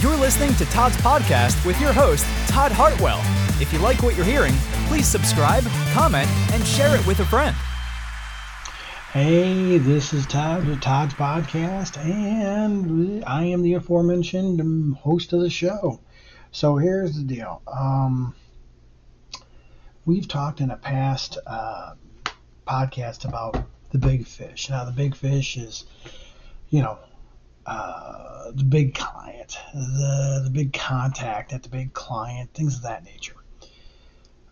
You're listening to Todd's podcast with your host, Todd Hartwell. If you like what you're hearing, please subscribe, comment, and share it with a friend. Hey, this is Todd with Todd's podcast, and I am the aforementioned host of the show. So here's the deal. Um, we've talked in a past uh, podcast about the big fish. Now, the big fish is, you know, uh, the big client, the the big contact at the big client, things of that nature.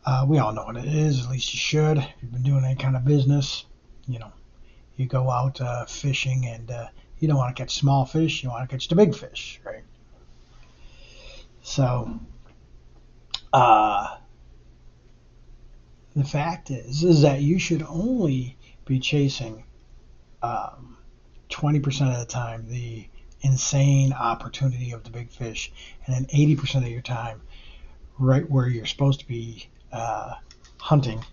Uh, we all know what it is, at least you should. If you've been doing any kind of business, you know, you go out uh, fishing and uh, you don't want to catch small fish, you want to catch the big fish, right? So, uh, the fact is, is that you should only be chasing um, 20% of the time the insane opportunity of the big fish, and then 80% of your time right where you're supposed to be uh, hunting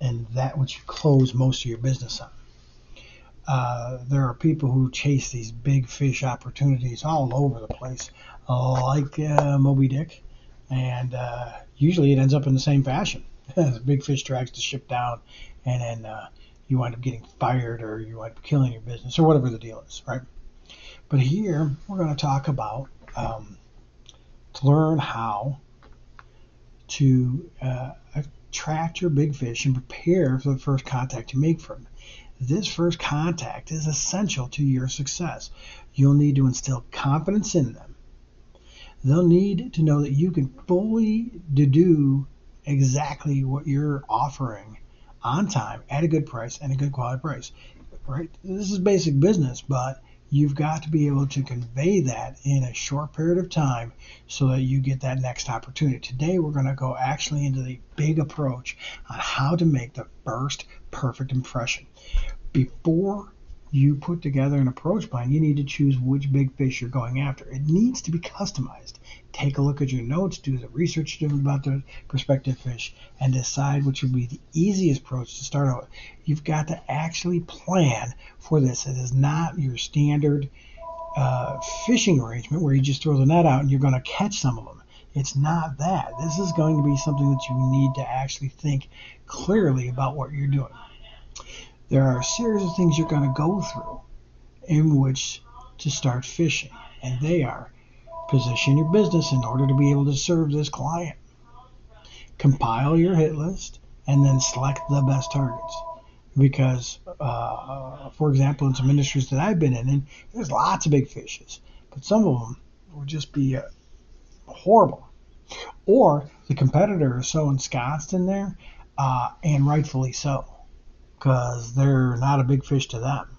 and that which you close most of your business on. Uh, there are people who chase these big fish opportunities all over the place, like uh, Moby Dick, and uh, usually it ends up in the same fashion. the big fish drags the ship down, and then uh, you wind up getting fired or you wind up killing your business or whatever the deal is, right? But here we're going to talk about um, to learn how to uh, attract your big fish and prepare for the first contact you make for them. This first contact is essential to your success. You'll need to instill confidence in them. They'll need to know that you can fully do exactly what you're offering on time at a good price and a good quality price. Right? This is basic business, but you've got to be able to convey that in a short period of time so that you get that next opportunity. Today, we're going to go actually into the big approach on how to make the first perfect impression. Before you put together an approach plan, you need to choose which big fish you're going after. It needs to be customized. Take a look at your notes, do the research about the prospective fish, and decide which would be the easiest approach to start out. You've got to actually plan for this. It is not your standard uh, fishing arrangement where you just throw the net out and you're going to catch some of them. It's not that. This is going to be something that you need to actually think clearly about what you're doing there are a series of things you're going to go through in which to start fishing. And they are position your business in order to be able to serve this client, compile your hit list, and then select the best targets. Because, uh, for example, in some industries that I've been in, and there's lots of big fishes, but some of them will just be uh, horrible. Or the competitor is so ensconced in there, uh, and rightfully so because they're not a big fish to them,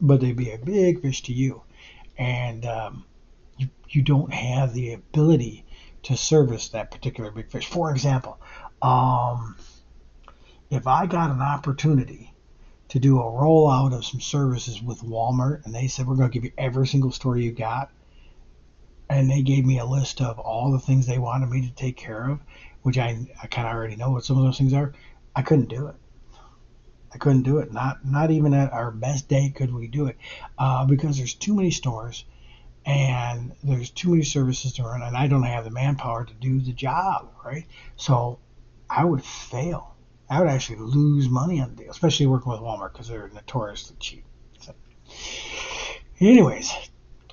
but they'd be a big fish to you, and um, you you don't have the ability to service that particular big fish. For example, um, if I got an opportunity to do a rollout of some services with Walmart, and they said we're going to give you every single store you got, and they gave me a list of all the things they wanted me to take care of, which I I kind of already know what some of those things are. I couldn't do it. I couldn't do it. Not not even at our best day could we do it uh, because there's too many stores and there's too many services to run, and I don't have the manpower to do the job, right? So I would fail. I would actually lose money on the deal, especially working with Walmart because they're notoriously cheap. So, anyways,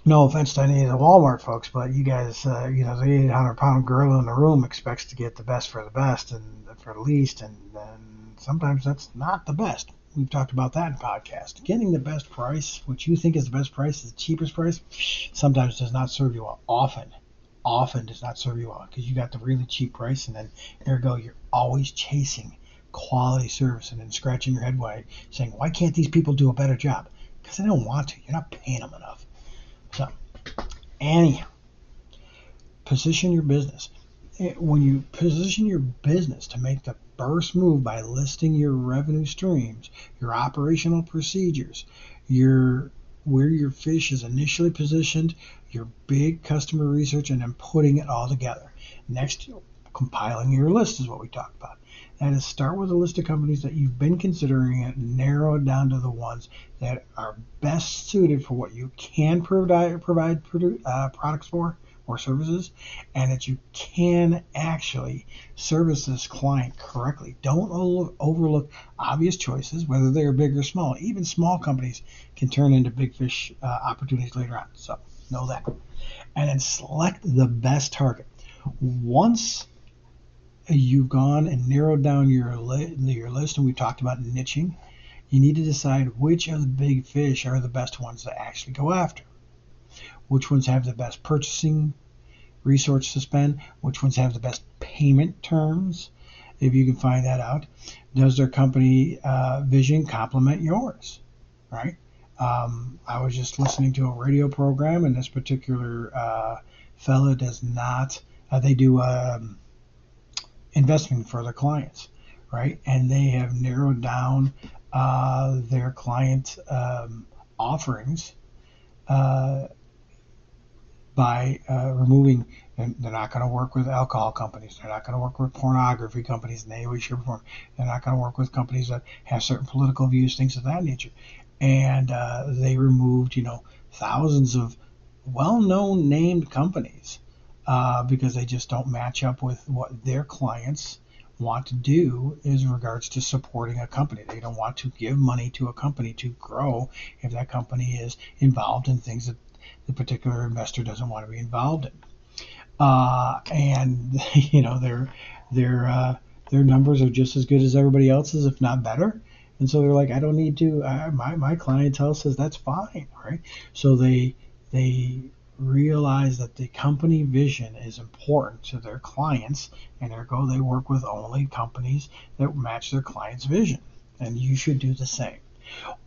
no offense to any of the Walmart folks, but you guys, uh, you know, the 800 pound gorilla in the room expects to get the best for the best and for the least, and, and sometimes that's not the best. We've talked about that in podcast. Getting the best price, what you think is the best price, is the cheapest price, sometimes does not serve you well. Often, often does not serve you well because you got the really cheap price, and then there you go. You're always chasing quality service and then scratching your head why saying, why can't these people do a better job? Because they don't want to. You're not paying them enough. So, anyhow, position your business. When you position your business to make the first move by listing your revenue streams, your operational procedures, your where your fish is initially positioned, your big customer research, and then putting it all together. Next, compiling your list is what we talked about. That is, start with a list of companies that you've been considering and narrow it down to the ones that are best suited for what you can provide, provide uh, products for or services, and that you can actually service this client correctly. Don't overlook obvious choices, whether they are big or small. Even small companies can turn into big fish uh, opportunities later on. So know that. And then select the best target. Once you've gone and narrowed down your li- your list, and we talked about niching, you need to decide which of the big fish are the best ones to actually go after. Which ones have the best purchasing resource to spend? Which ones have the best payment terms? If you can find that out, does their company uh, vision complement yours? Right? Um, I was just listening to a radio program, and this particular uh, does not. Uh, they do um, investment for their clients, right? And they have narrowed down uh, their client um, offerings uh, by uh, removing. And they're not going to work with alcohol companies. They're not going to work with pornography companies in any way, shape, or form. They're not going to work with companies that have certain political views, things of that nature. And uh, they removed, you know, thousands of well-known named companies uh, because they just don't match up with what their clients want to do in regards to supporting a company. They don't want to give money to a company to grow if that company is involved in things that the particular investor doesn't want to be involved in. Uh, and you know their their uh, their numbers are just as good as everybody else's, if not better. And so they're like, I don't need to. I, my my clientele says that's fine, right? So they they realize that the company vision is important to their clients, and ergo they work with only companies that match their client's vision. And you should do the same.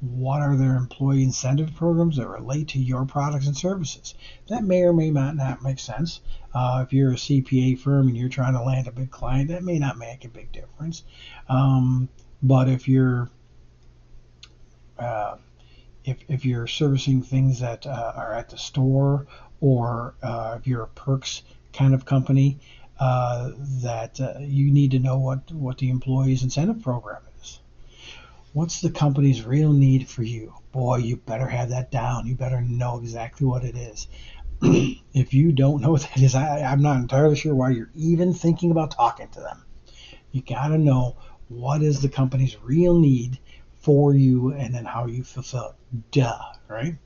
What are their employee incentive programs that relate to your products and services? That may or may not, not make sense. Uh, if you're a CPA firm and you're trying to land a big client, that may not make a big difference. Um, but if you're uh, if, if you're servicing things that uh, are at the store or uh, if you're a perks kind of company, uh, that uh, you need to know what, what the employee's incentive program is. What's the company's real need for you? Boy, you better have that down. You better know exactly what it is. if you don't know what that is, I, I'm not entirely sure why you're even thinking about talking to them. You got to know what is the company's real need for you and then how you fulfill it. Duh, right?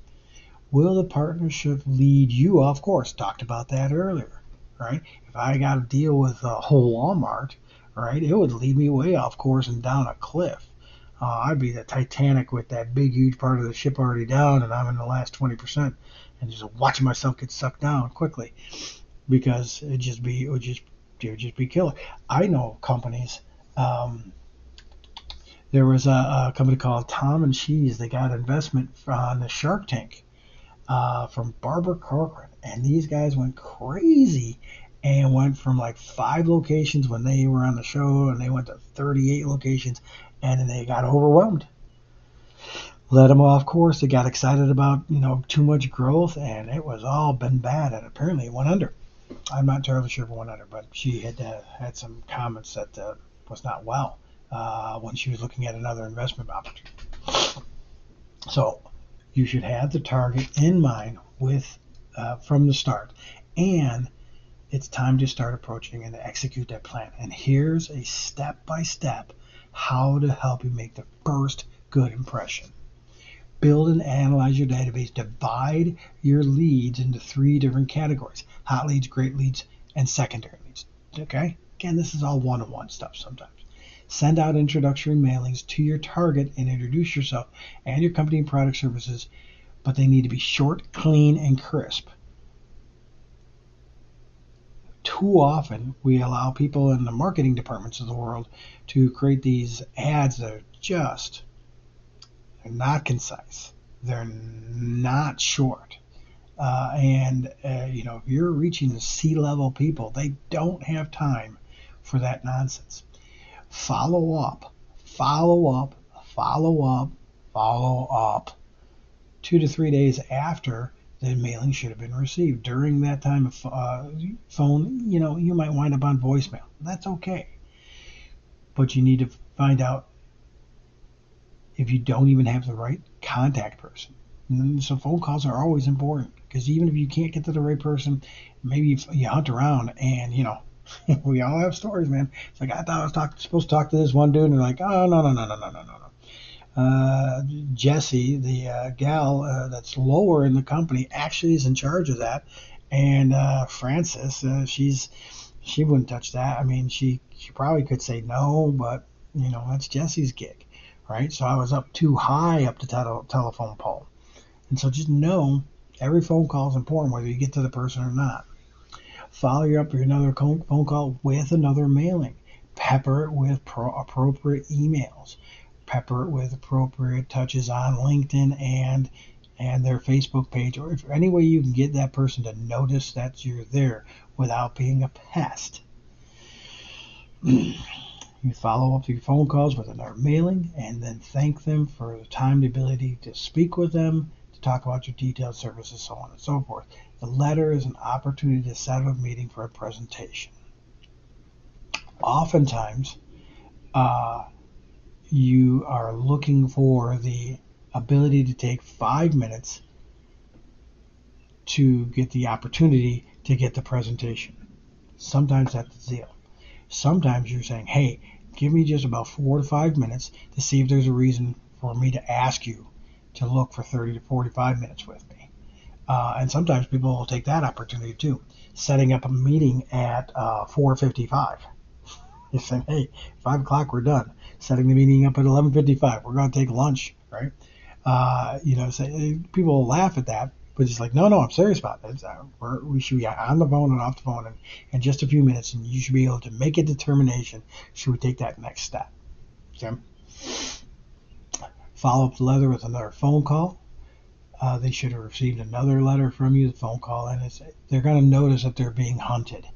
Will the partnership lead you off course? Talked about that earlier, right? If I got to deal with a whole Walmart, right, it would lead me way off course and down a cliff. Uh, I'd be the Titanic with that big, huge part of the ship already down, and I'm in the last 20%, and just watching myself get sucked down quickly because it'd just be it would just it would just be killer. I know companies um, there was a, a, company called Tom and Cheese. They got investment on the Shark Tank uh, from Barbara Corcoran, and these guys went crazy and went from like five locations when they were on the show, and they went to 38 locations, and they got overwhelmed. Let them off course. They got excited about you know too much growth, and it was all been bad, and apparently it went under. I'm not entirely sure if it went under, but she had uh, had some comments that uh, was not well uh, when she was looking at another investment opportunity. So you should have the target in mind with uh, from the start, and it's time to start approaching and execute that plan. And here's a step by step how to help you make the first good impression. Build and analyze your database. Divide your leads into three different categories hot leads, great leads, and secondary leads. Okay? Again, this is all one on one stuff sometimes. Send out introductory mailings to your target and introduce yourself and your company and product services, but they need to be short, clean, and crisp. Too often, we allow people in the marketing departments of the world to create these ads that are just they're not concise. They're not short. Uh, and uh, you know, if you're reaching the C-level people, they don't have time for that nonsense follow up, follow up, follow up, follow up. Two to three days after the mailing should have been received. During that time of uh, phone, you know, you might wind up on voicemail. That's okay. but you need to find out if you don't even have the right contact person. And so phone calls are always important because even if you can't get to the right person, maybe you, you hunt around and you know we all have stories, man. It's like I thought I was talk, supposed to talk to this one dude, and they're like, oh no no no no no no no. Uh, Jesse, the uh, gal uh, that's lower in the company, actually is in charge of that, and uh, Frances, uh, she's she wouldn't touch that. I mean, she she probably could say no, but you know that's Jesse's gig, right? So I was up too high up the tel- telephone pole, and so just know every phone call is important, whether you get to the person or not. Follow up with another phone call with another mailing. Pepper it with pro- appropriate emails. Pepper it with appropriate touches on LinkedIn and and their Facebook page, or if any way you can get that person to notice that you're there without being a pest. you follow up your phone calls with another mailing and then thank them for the time, the ability to speak with them, to talk about your detailed services, so on and so forth. The letter is an opportunity to set up a meeting for a presentation. Oftentimes, uh, you are looking for the ability to take five minutes to get the opportunity to get the presentation. Sometimes that's the deal. Sometimes you're saying, hey, give me just about four to five minutes to see if there's a reason for me to ask you to look for 30 to 45 minutes with me. Uh, and sometimes people will take that opportunity too, setting up a meeting at uh, 4:55. You're saying, "Hey, five o'clock, we're done." Setting the meeting up at 11:55. We're going to take lunch, right? Uh, you know, say, people laugh at that, but it's like, no, no, I'm serious about this. Uh, we should be on the phone and off the phone in, in just a few minutes, and you should be able to make a determination. Should we take that next step? Okay. Follow up the letter with another phone call uh, they should have received another letter from you, the phone call, and they're going to notice that they're being hunted.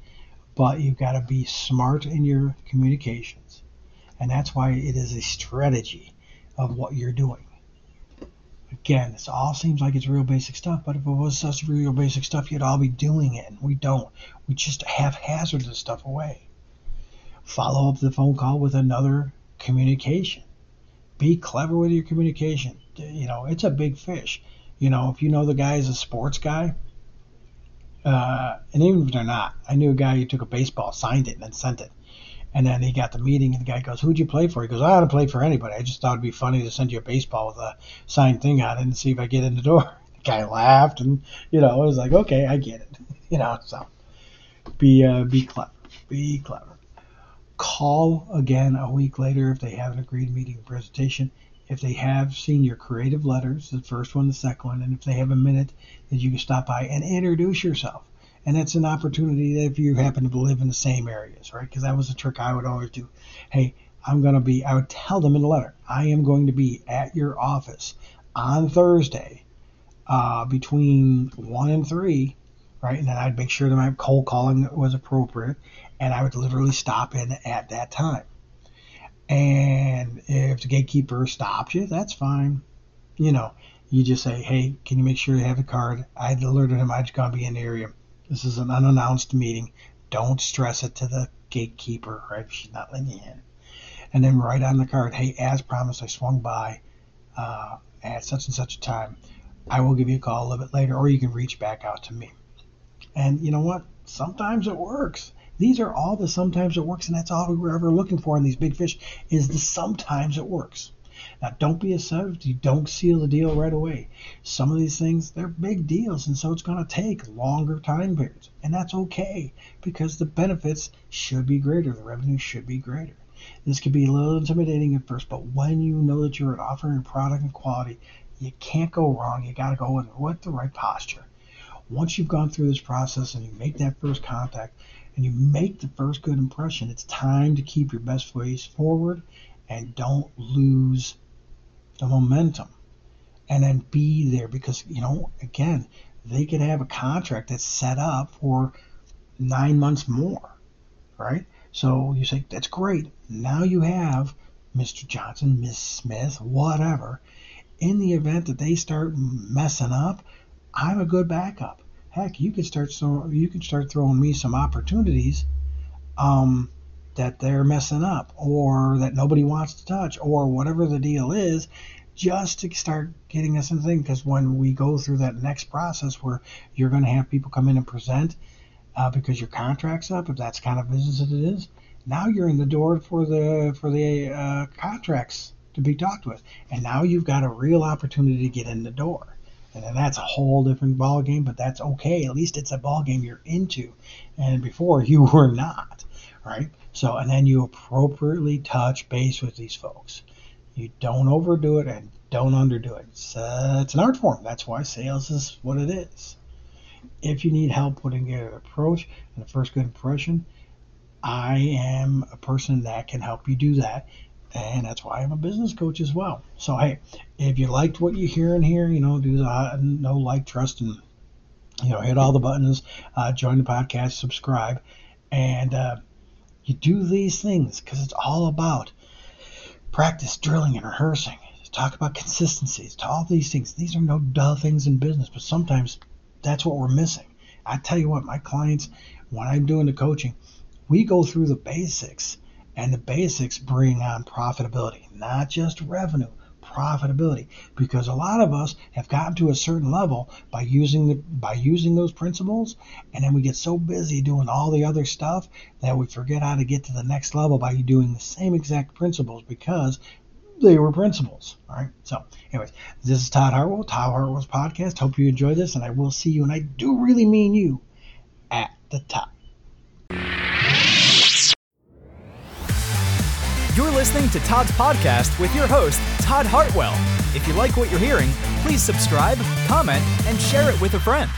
But you've got to be smart in your communications, and that's why it is a strategy of what you're doing. Again, this all seems like it's real basic stuff, but if it was such real basic stuff, you'd all be doing it. And we don't. We just haphazard this stuff away. Follow up the phone call with another communication. Be clever with your communication. You know, it's a big fish you know, if you know the guy is a sports guy, uh, and even if they're not, I knew a guy who took a baseball, signed it, and then sent it. And then he got the meeting, and the guy goes, "Who'd you play for?" He goes, "I haven't played for anybody. I just thought it'd be funny to send you a baseball with a signed thing on it and see if I get in the door." The guy laughed, and you know, it was like, "Okay, I get it." you know, so be uh, be clever, be clever. Call again a week later if they have an agreed meeting presentation if they have seen your creative letters, the first one, the second one, and if they have a minute that you can stop by and introduce yourself. And it's an opportunity that if you happen to live in the same areas, right? Because that was a trick I would always do. Hey, I'm going to be, I would tell them in the letter, I am going to be at your office on Thursday uh, between 1 and 3, right? And then I'd make sure that my cold calling was appropriate, and I would literally stop in at that time. And if the gatekeeper stops you, that's fine. You know, you just say, hey, can you make sure you have a card? I alerted him I going to be in the area. This is an unannounced meeting. Don't stress it to the gatekeeper, right? She's not letting you in. And then write on the card, hey, as promised, I swung by uh, at such and such a time. I will give you a call a little bit later, or you can reach back out to me. And you know what? Sometimes it works. These are all the sometimes it works, and that's all we were ever looking for in these big fish is the sometimes it works. Now, don't be upset you don't seal the deal right away. Some of these things, they're big deals, and so it's going to take longer time periods. And that's okay because the benefits should be greater, the revenue should be greater. This can be a little intimidating at first, but when you know that you're offering product and quality, you can't go wrong. You got to go in with the right posture. Once you've gone through this process and you make that first contact, and you make the first good impression, it's time to keep your best face forward and don't lose the momentum. And then be there because, you know, again, they could have a contract that's set up for nine months more, right? So you say, that's great. Now you have Mr. Johnson, Miss Smith, whatever. In the event that they start messing up, I'm a good backup. Heck, you could start so you could start throwing me some opportunities, um, that they're messing up or that nobody wants to touch or whatever the deal is just to start getting us in thing. Because when we go through that next process where you're going to have people come in and present uh, because your contract's up if that's kind of business that it is now you're in the door for the for the uh, contracts to be talked with. And now you've got a real opportunity to get in the door and then that's a whole different ball game but that's okay at least it's a ball game you're into and before you were not right so and then you appropriately touch base with these folks you don't overdo it and don't underdo it. It's, uh, it's an art form. That's why sales is what it is. If you need help putting in an approach and a first good impression, I am a person that can help you do that. And that's why I'm a business coach as well. So, hey, if you liked what you hear in here, you know, do the uh, no like, trust, and, you know, hit all the buttons, uh, join the podcast, subscribe, and uh, you do these things because it's all about practice, drilling, and rehearsing. Talk about consistencies, to all these things. These are no dull things in business, but sometimes that's what we're missing. I tell you what, my clients, when I'm doing the coaching, we go through the basics, and the basics bring on profitability, not just revenue, profitability because a lot of us have gotten to a certain level by using the by using those principles and then we get so busy doing all the other stuff that we forget how to get to the next level by doing the same exact principles because they were principles. All right. So, anyways, this is Todd Hartwell, Todd Hartwell's podcast. Hope you enjoy this, and I will see you, and I do really mean you, at the top. You're listening to Todd's podcast with your host, Todd Hartwell. If you like what you're hearing, please subscribe, comment, and share it with a friend.